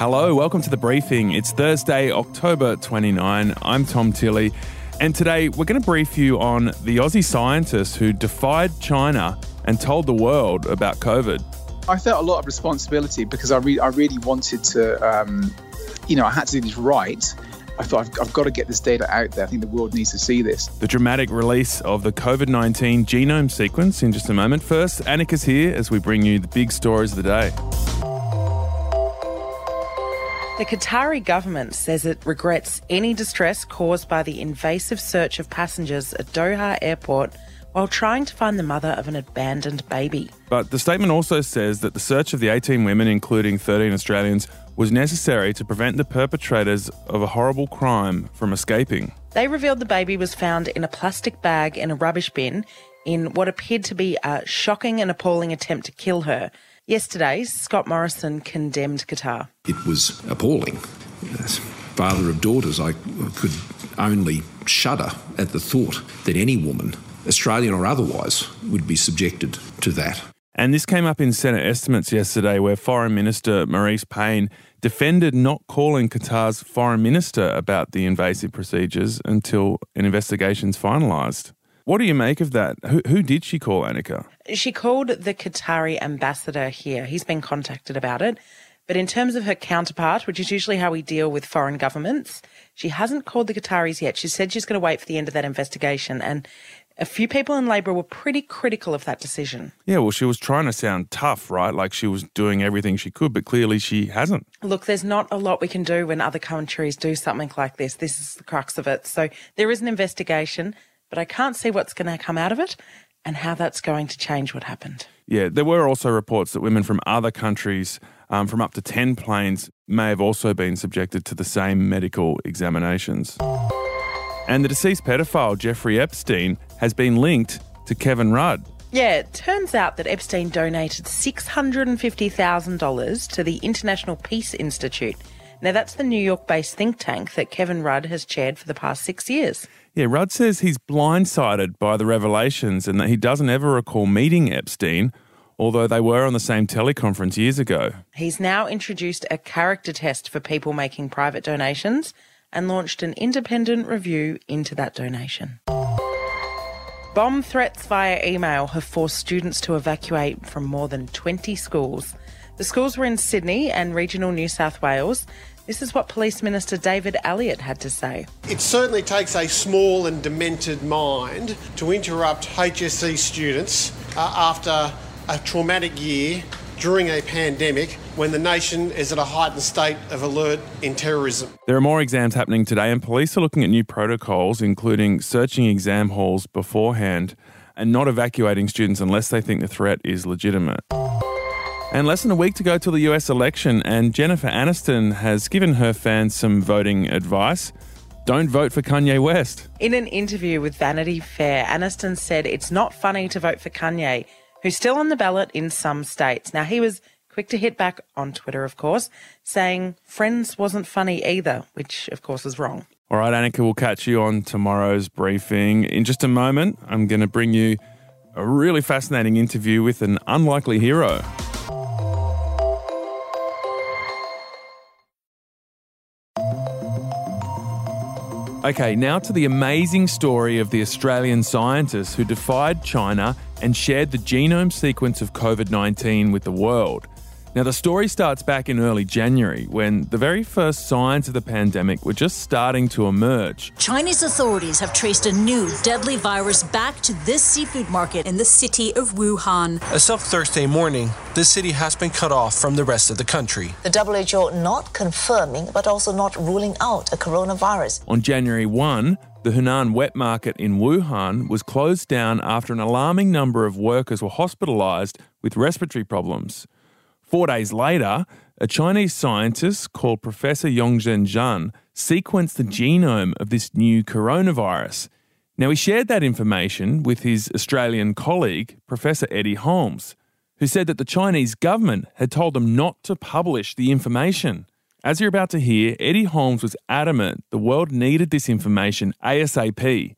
Hello, welcome to the briefing. It's Thursday, October 29. I'm Tom Tilley, and today we're going to brief you on the Aussie scientist who defied China and told the world about COVID. I felt a lot of responsibility because I, re- I really wanted to, um, you know, I had to do this right. I thought I've, I've got to get this data out there. I think the world needs to see this. The dramatic release of the COVID 19 genome sequence in just a moment. First, Annika's here as we bring you the big stories of the day. The Qatari government says it regrets any distress caused by the invasive search of passengers at Doha Airport while trying to find the mother of an abandoned baby. But the statement also says that the search of the 18 women, including 13 Australians, was necessary to prevent the perpetrators of a horrible crime from escaping. They revealed the baby was found in a plastic bag in a rubbish bin in what appeared to be a shocking and appalling attempt to kill her. Yesterday, Scott Morrison condemned Qatar. It was appalling. As father of daughters, I could only shudder at the thought that any woman, Australian or otherwise, would be subjected to that. And this came up in Senate estimates yesterday, where Foreign Minister Marise Payne defended not calling Qatar's foreign minister about the invasive procedures until an investigation's finalised. What do you make of that? Who, who did she call, Annika? She called the Qatari ambassador here. He's been contacted about it. But in terms of her counterpart, which is usually how we deal with foreign governments, she hasn't called the Qataris yet. She said she's going to wait for the end of that investigation. And a few people in Labor were pretty critical of that decision. Yeah, well, she was trying to sound tough, right? Like she was doing everything she could, but clearly she hasn't. Look, there's not a lot we can do when other countries do something like this. This is the crux of it. So there is an investigation but I can't see what's going to come out of it and how that's going to change what happened. Yeah, there were also reports that women from other countries, um, from up to 10 planes, may have also been subjected to the same medical examinations. And the deceased pedophile, Jeffrey Epstein, has been linked to Kevin Rudd. Yeah, it turns out that Epstein donated $650,000 to the International Peace Institute. Now, that's the New York based think tank that Kevin Rudd has chaired for the past six years. Yeah, Rudd says he's blindsided by the revelations and that he doesn't ever recall meeting Epstein, although they were on the same teleconference years ago. He's now introduced a character test for people making private donations and launched an independent review into that donation. Bomb threats via email have forced students to evacuate from more than 20 schools. The schools were in Sydney and regional New South Wales, this is what Police Minister David Elliott had to say. It certainly takes a small and demented mind to interrupt HSC students uh, after a traumatic year during a pandemic when the nation is at a heightened state of alert in terrorism. There are more exams happening today, and police are looking at new protocols, including searching exam halls beforehand and not evacuating students unless they think the threat is legitimate. And less than a week to go till the US election, and Jennifer Aniston has given her fans some voting advice. Don't vote for Kanye West. In an interview with Vanity Fair, Aniston said it's not funny to vote for Kanye, who's still on the ballot in some states. Now, he was quick to hit back on Twitter, of course, saying Friends wasn't funny either, which, of course, is wrong. All right, Annika, we'll catch you on tomorrow's briefing. In just a moment, I'm going to bring you a really fascinating interview with an unlikely hero. Okay, now to the amazing story of the Australian scientists who defied China and shared the genome sequence of COVID 19 with the world. Now, the story starts back in early January when the very first signs of the pandemic were just starting to emerge. Chinese authorities have traced a new deadly virus back to this seafood market in the city of Wuhan. As of Thursday morning, the city has been cut off from the rest of the country. The WHO not confirming but also not ruling out a coronavirus. On January 1, the Huanan wet market in Wuhan was closed down after an alarming number of workers were hospitalized with respiratory problems. Four days later, a Chinese scientist called Professor Yongzhen Zhang sequenced the genome of this new coronavirus. Now, he shared that information with his Australian colleague, Professor Eddie Holmes, who said that the Chinese government had told them not to publish the information. As you're about to hear, Eddie Holmes was adamant the world needed this information ASAP.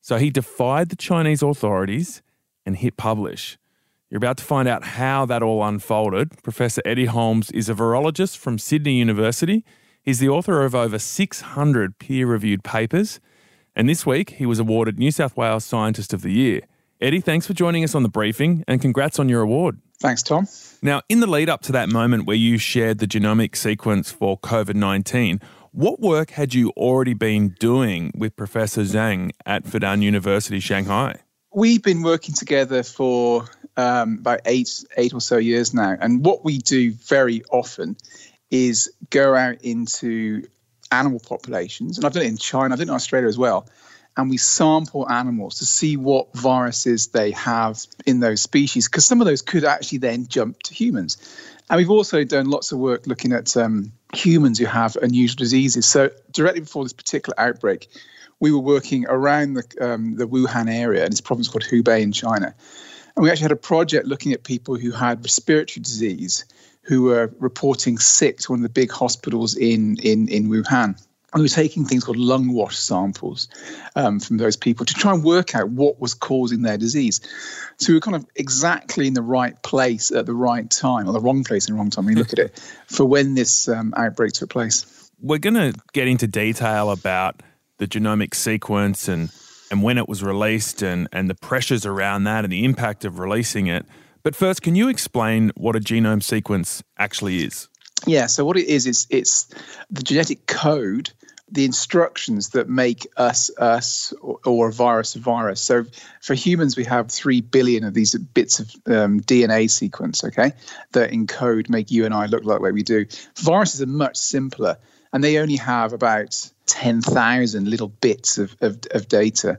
So he defied the Chinese authorities and hit publish. You're about to find out how that all unfolded. Professor Eddie Holmes is a virologist from Sydney University. He's the author of over 600 peer reviewed papers. And this week, he was awarded New South Wales Scientist of the Year. Eddie, thanks for joining us on the briefing and congrats on your award. Thanks, Tom. Now, in the lead up to that moment where you shared the genomic sequence for COVID 19, what work had you already been doing with Professor Zhang at Fudan University, Shanghai? We've been working together for um, about eight, eight or so years now. And what we do very often is go out into animal populations, and I've done it in China, I've done it in Australia as well, and we sample animals to see what viruses they have in those species, because some of those could actually then jump to humans. And we've also done lots of work looking at um, humans who have unusual diseases. So directly before this particular outbreak, we were working around the, um, the Wuhan area, and this province called Hubei in China. And we actually had a project looking at people who had respiratory disease who were reporting sick to one of the big hospitals in, in, in Wuhan. And we were taking things called lung wash samples um, from those people to try and work out what was causing their disease. So we were kind of exactly in the right place at the right time, or the wrong place in the wrong time when you look at it, for when this um, outbreak took place. We're going to get into detail about the genomic sequence and, and when it was released and, and the pressures around that and the impact of releasing it. But first, can you explain what a genome sequence actually is? Yeah, so what it is, is it's the genetic code, the instructions that make us us or, or a virus a virus. So for humans, we have three billion of these bits of um, DNA sequence, okay, that encode, make you and I look like way we do. Viruses are much simpler, and they only have about 10,000 little bits of, of, of data.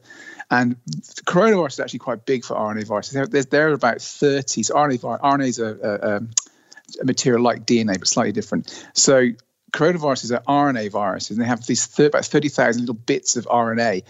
And coronavirus is actually quite big for RNA viruses. There, there are about 30. So RNA, RNA is a, a, material like DNA, but slightly different. So coronaviruses are RNA viruses, and they have these th- about 30,000 little bits of RNA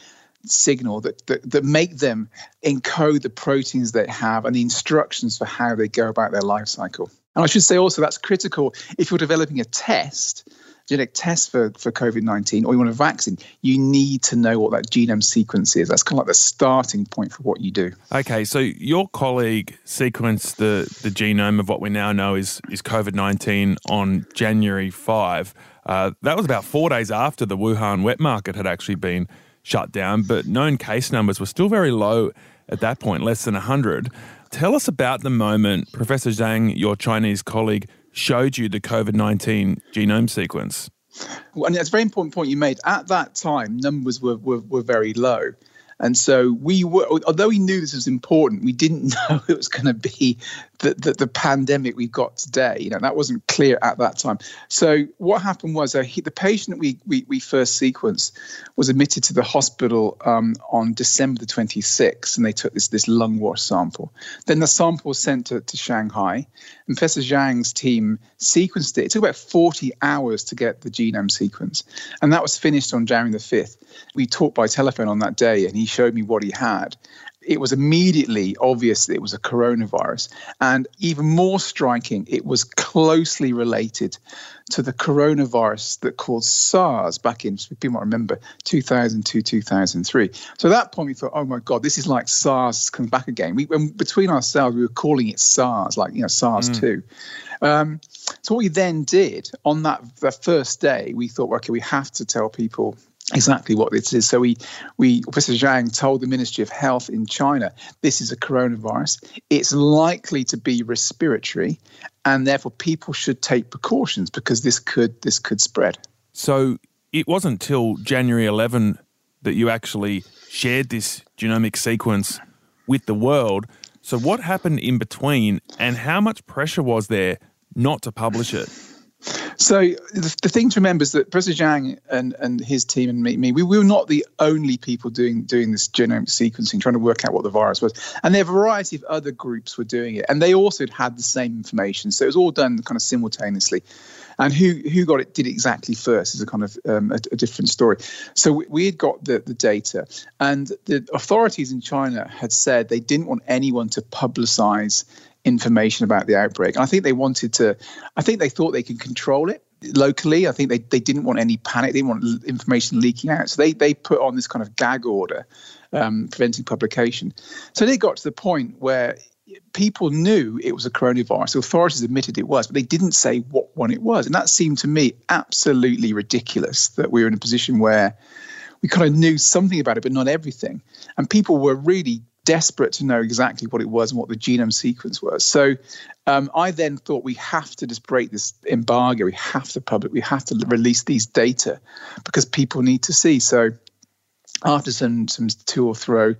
signal that, that, that make them encode the proteins they have and the instructions for how they go about their life cycle. And I should say also that's critical if you're developing a test genetic test for, for COVID 19 or you want a vaccine, you need to know what that genome sequence is. That's kind of like the starting point for what you do. Okay, so your colleague sequenced the, the genome of what we now know is, is COVID 19 on January 5. Uh, that was about four days after the Wuhan wet market had actually been shut down, but known case numbers were still very low at that point, less than 100. Tell us about the moment Professor Zhang, your Chinese colleague, showed you the COVID 19 genome sequence. Well, and that's a very important point you made. At that time, numbers were, were, were very low. And so we were, although we knew this was important, we didn't know it was going to be the, the, the, pandemic we've got today. You know, that wasn't clear at that time. So what happened was uh, he, the patient we, we, we first sequenced was admitted to the hospital um, on December the 26th, and they took this, this lung wash sample. Then the sample was sent to, to Shanghai, and Professor Zhang's team sequenced it. It took about 40 hours to get the genome sequence, and that was finished on January the 5th. We talked by telephone on that day, and he showed me what he had it was immediately obvious that it was a coronavirus. And even more striking, it was closely related to the coronavirus that caused SARS back in, people might remember, 2002, 2003. So at that point, we thought, oh my God, this is like SARS coming back again. We, between ourselves, we were calling it SARS, like, you know, SARS mm. 2. Um, so what we then did on that, that first day, we thought, okay, we have to tell people exactly what this is. So we, we, Professor Zhang told the Ministry of Health in China, this is a coronavirus. It's likely to be respiratory, and therefore people should take precautions because this could this could spread. So it wasn't till January 11 that you actually shared this genomic sequence with the world. So what happened in between, and how much pressure was there not to publish it? So the, the, thing to remember is that Professor Zhang and, and his team and me, me we, we, were not the only people doing doing this genome sequencing, trying to work out what the virus was. And there are a variety of other groups were doing it, and they also had the same information. So it was all done kind of simultaneously. And who who got it did exactly first is a kind of um, a, a, different story. So we, we had got the, the data, and the authorities in China had said they didn't want anyone to publicize information about the outbreak. And I think they wanted to, I think they thought they could control it locally. I think they, they didn't want any panic. They didn't want information leaking out. So they, they put on this kind of gag order um, preventing publication. So they got to the point where people knew it was a coronavirus. The authorities admitted it was, but they didn't say what one it was. And that seemed to me absolutely ridiculous that we were in a position where we kind of knew something about it, but not everything. And people were really desperate to know exactly what it was and what the genome sequence was. So um, I then thought we have to just break this embargo. We have to public. We have to release these data because people need to see. So after some some to or throw,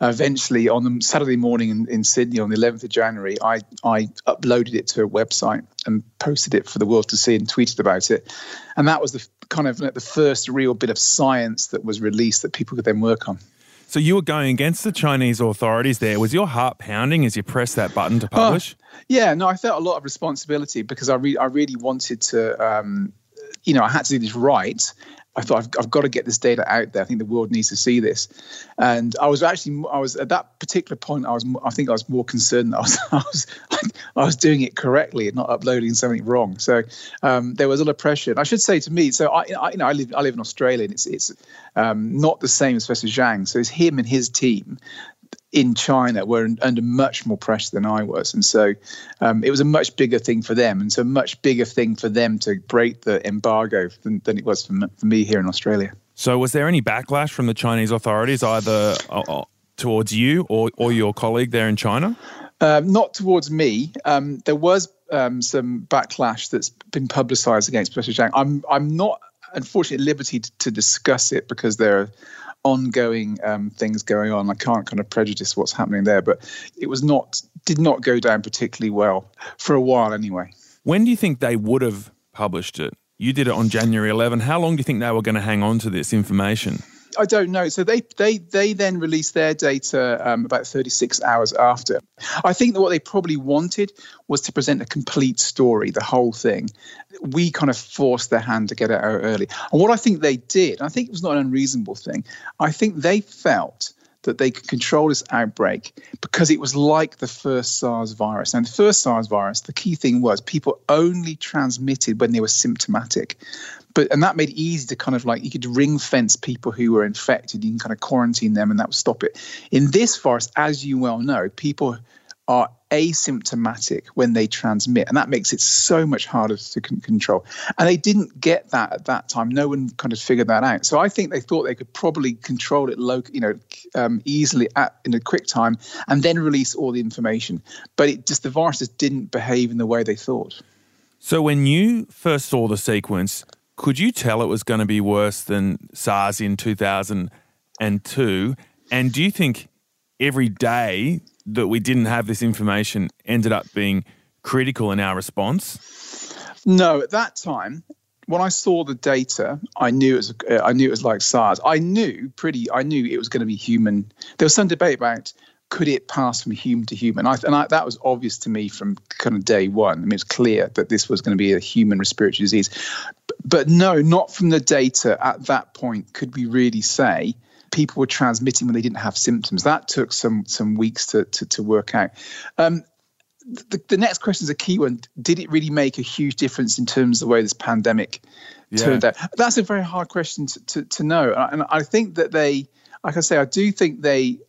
eventually on the Saturday morning in, in Sydney on the 11th of January, I I uploaded it to a website and posted it for the world to see and tweeted about it, and that was the kind of like the first real bit of science that was released that people could then work on. So you were going against the Chinese authorities there. Was your heart pounding as you pressed that button to publish? Oh, yeah, no, I felt a lot of responsibility because I, re- I really wanted to, um, you know, I had to do this right. I thought I've, I've, got to get this data out there. I think the world needs to see this. And I was actually, I was at that particular point, I was, I think I was more concerned that I was, I was, I was doing it correctly and not uploading something wrong. So um, there was a lot of pressure. And I should say to me, so I, I, you know, I live, I live in Australia, and it's, it's um, not the same as Professor Zhang. So it's him and his team in China were under much more pressure than I was. And so um, it was a much bigger thing for them. And so a much bigger thing for them to break the embargo than, than it was for, for, me here in Australia. So was there any backlash from the Chinese authorities either uh, uh towards you or, or your colleague there in China? Um, not towards me. Um, there was um, some backlash that's been publicised against Professor Zhang. I'm I'm not unfortunately at liberty to, to discuss it because there are ongoing um, things going on. I can't kind of prejudice what's happening there, but it was not did not go down particularly well for a while anyway. When do you think they would have published it? You did it on January 11. How long do you think they were going to hang on to this information? I don't know. So they they they then released their data um, about 36 hours after. I think that what they probably wanted was to present a complete story, the whole thing. We kind of forced their hand to get it out early. And what I think they did, I think it was not an unreasonable thing. I think they felt that they could control this outbreak because it was like the first SARS virus. And the first SARS virus, the key thing was people only transmitted when they were symptomatic but and that made it easy to kind of like you could ring fence people who were infected. You can kind of quarantine them, and that would stop it. In this virus, as you well know, people are asymptomatic when they transmit, and that makes it so much harder to control. And they didn't get that at that time. No one kind of figured that out. So I think they thought they could probably control it, local, you know, um, easily at in a quick time, and then release all the information. But it just the virus just didn't behave in the way they thought. So when you first saw the sequence, could you tell it was going to be worse than SARS in 2002? And do you think every day that we didn't have this information ended up being critical in our response? No, at that time, when I saw the data, I knew it was I knew it was like SARS. I knew pretty. I knew it was going to be human. There was some debate about could it pass from human to human? I, and I, that was obvious to me from kind of day one. I mean, it's clear that this was going to be a human respiratory disease. But, no, not from the data at that point could we really say people were transmitting when they didn't have symptoms. That took some some weeks to to, to work out. Um, the, the, next question is a key one. Did it really make a huge difference in terms of the way this pandemic yeah. turned out? That's a very hard question to, to, to know. And I think that they, like I say, I do think they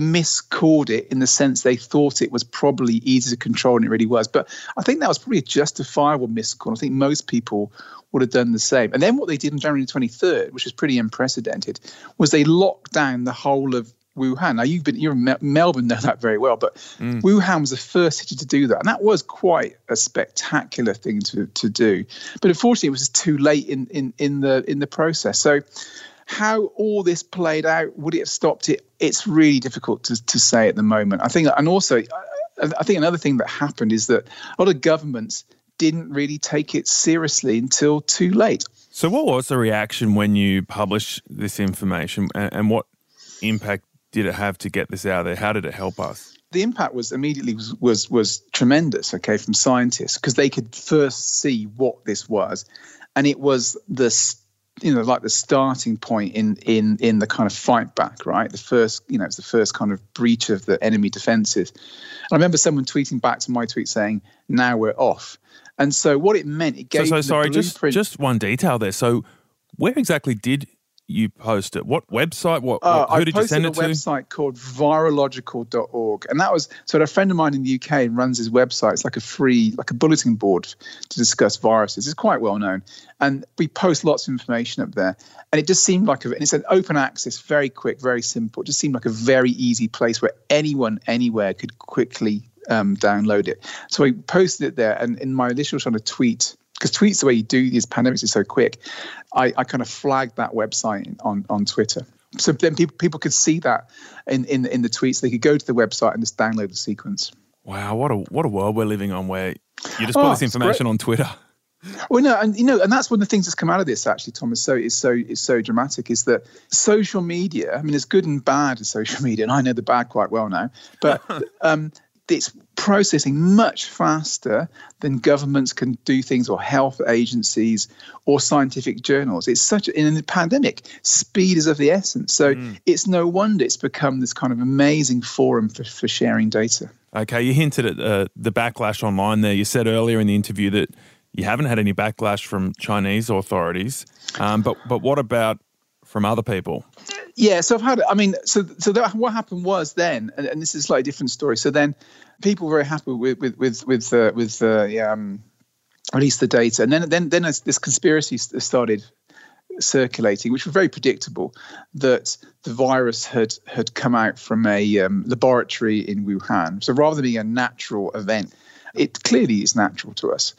miscalled it in the sense they thought it was probably easy to control and it really was. But I think that was probably a justifiable miscall. I think most people would have done the same. And then what they did on January 23rd, which was pretty unprecedented, was they locked down the whole of Wuhan. Now you've been you're in Melbourne, know that very well, but mm. Wuhan was the first city to do that, and that was quite a spectacular thing to to do. But unfortunately, it was too late in in in the in the process. So how all this played out, would it have stopped it? It's really difficult to, to say at the moment. I think, and also, I think another thing that happened is that a lot of governments didn't really take it seriously until too late. So, what was the reaction when you published this information, and, what impact did it have to get this out there? How did it help us? the impact was immediately was was, was tremendous okay from scientists because they could first see what this was and it was the you know like the starting point in in in the kind of fight back right? The first you know it's the first kind of breach of the enemy defenses. And i remember someone tweeting back to my tweet saying now we're off. And so what it meant it gave so, so sorry just just one detail there. So where exactly did you post it? What website? What, Uh, what who I did you send it posted to? a website called virological.org. And that was so a friend of mine in the UK runs his website. It's like a free, like a bulletin board to discuss viruses. It's quite well known. And we post lots of information up there. And it just seemed like a, and it's an open access, very quick, very simple. It just seemed like a very easy place where anyone, anywhere could quickly um, download it. So I posted it there. And in my initial sort of tweet, because tweets the way you do these pandemics is so quick, I, I kind of flagged that website on, on Twitter. So then people people could see that in, in in the tweets. They could go to the website and just download the sequence. Wow, what a what a world we're living on where you just put Oh, this information on Twitter. Well, no, and you know, and that's one of the things that's come out of this actually, Thomas. So it's so is so dramatic is that social media. I mean, it's good and bad to social media, and I know the bad quite well now. But um, it's processing much faster than governments can do things, or health agencies, or scientific journals. It's such in the pandemic, speed is of the essence. So it's no wonder it's become this kind of amazing forum for, for sharing data. Okay, you hinted at uh, the backlash online there. You said earlier in the interview that you haven't had any backlash from Chinese authorities, um, but but what about from other people? Yeah, so I've had. I mean, so so that, what happened was then, and, and this is a slightly different story. So then, people were very happy with with with with uh, with uh, yeah, um, release the data, and then then then this conspiracy started circulating, which was very predictable, that the virus had had come out from a um, laboratory in Wuhan. So rather than being a natural event, it clearly is natural to us.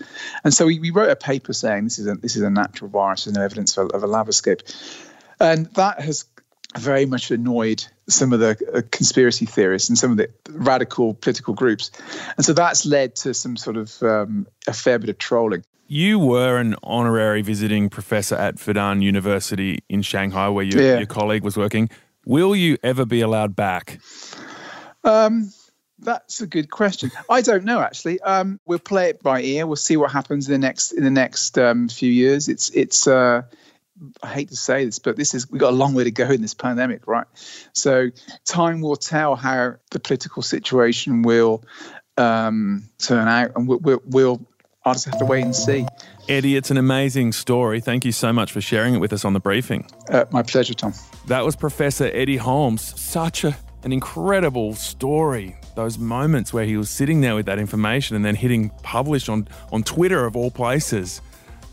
And so we, we wrote a paper saying this is a this is a natural virus, there's no evidence of, of a lab escape, and that has very much annoyed some of the uh, conspiracy theorists and some of the radical political groups, and so that's led to some sort of um, a fair bit of trolling. You were an honorary visiting professor at Fudan University in Shanghai, where your, Yeah. your colleague was working. Will you ever be allowed back? Um, that's a good question. I don't know actually. Um, we'll play it by ear. We'll see what happens in the next in the next um, few years. It's it's. Uh, I hate to say this, but this is we've got a long way to go in this pandemic, right? So time will tell how the political situation will um, turn out, and we'll, we'll, we'll I'll just have to wait and see. Eddie, it's an amazing story. Thank you so much for sharing it with us on the briefing. Uh, my pleasure, Tom. That was Professor Eddie Holmes. Such a, an incredible story. Those moments where he was sitting there with that information and then hitting publish on, on Twitter, of all places.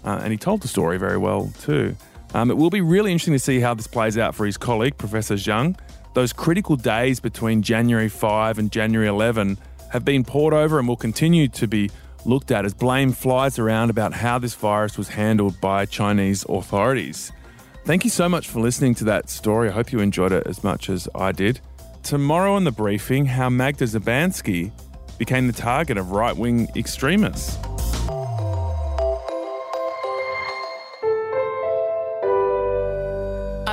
Uh, and he told the story very well, too. Um, it will be really interesting to see how this plays out for his colleague, Professor Zhang. Those critical days between January 5 and January 11 have been poured over and will continue to be looked at as blame flies around about how this virus was handled by Chinese authorities. Thank you so much for listening to that story. I hope you enjoyed it as much as I did. Tomorrow in the briefing, how Magda Szubanski became the target of right wing extremists.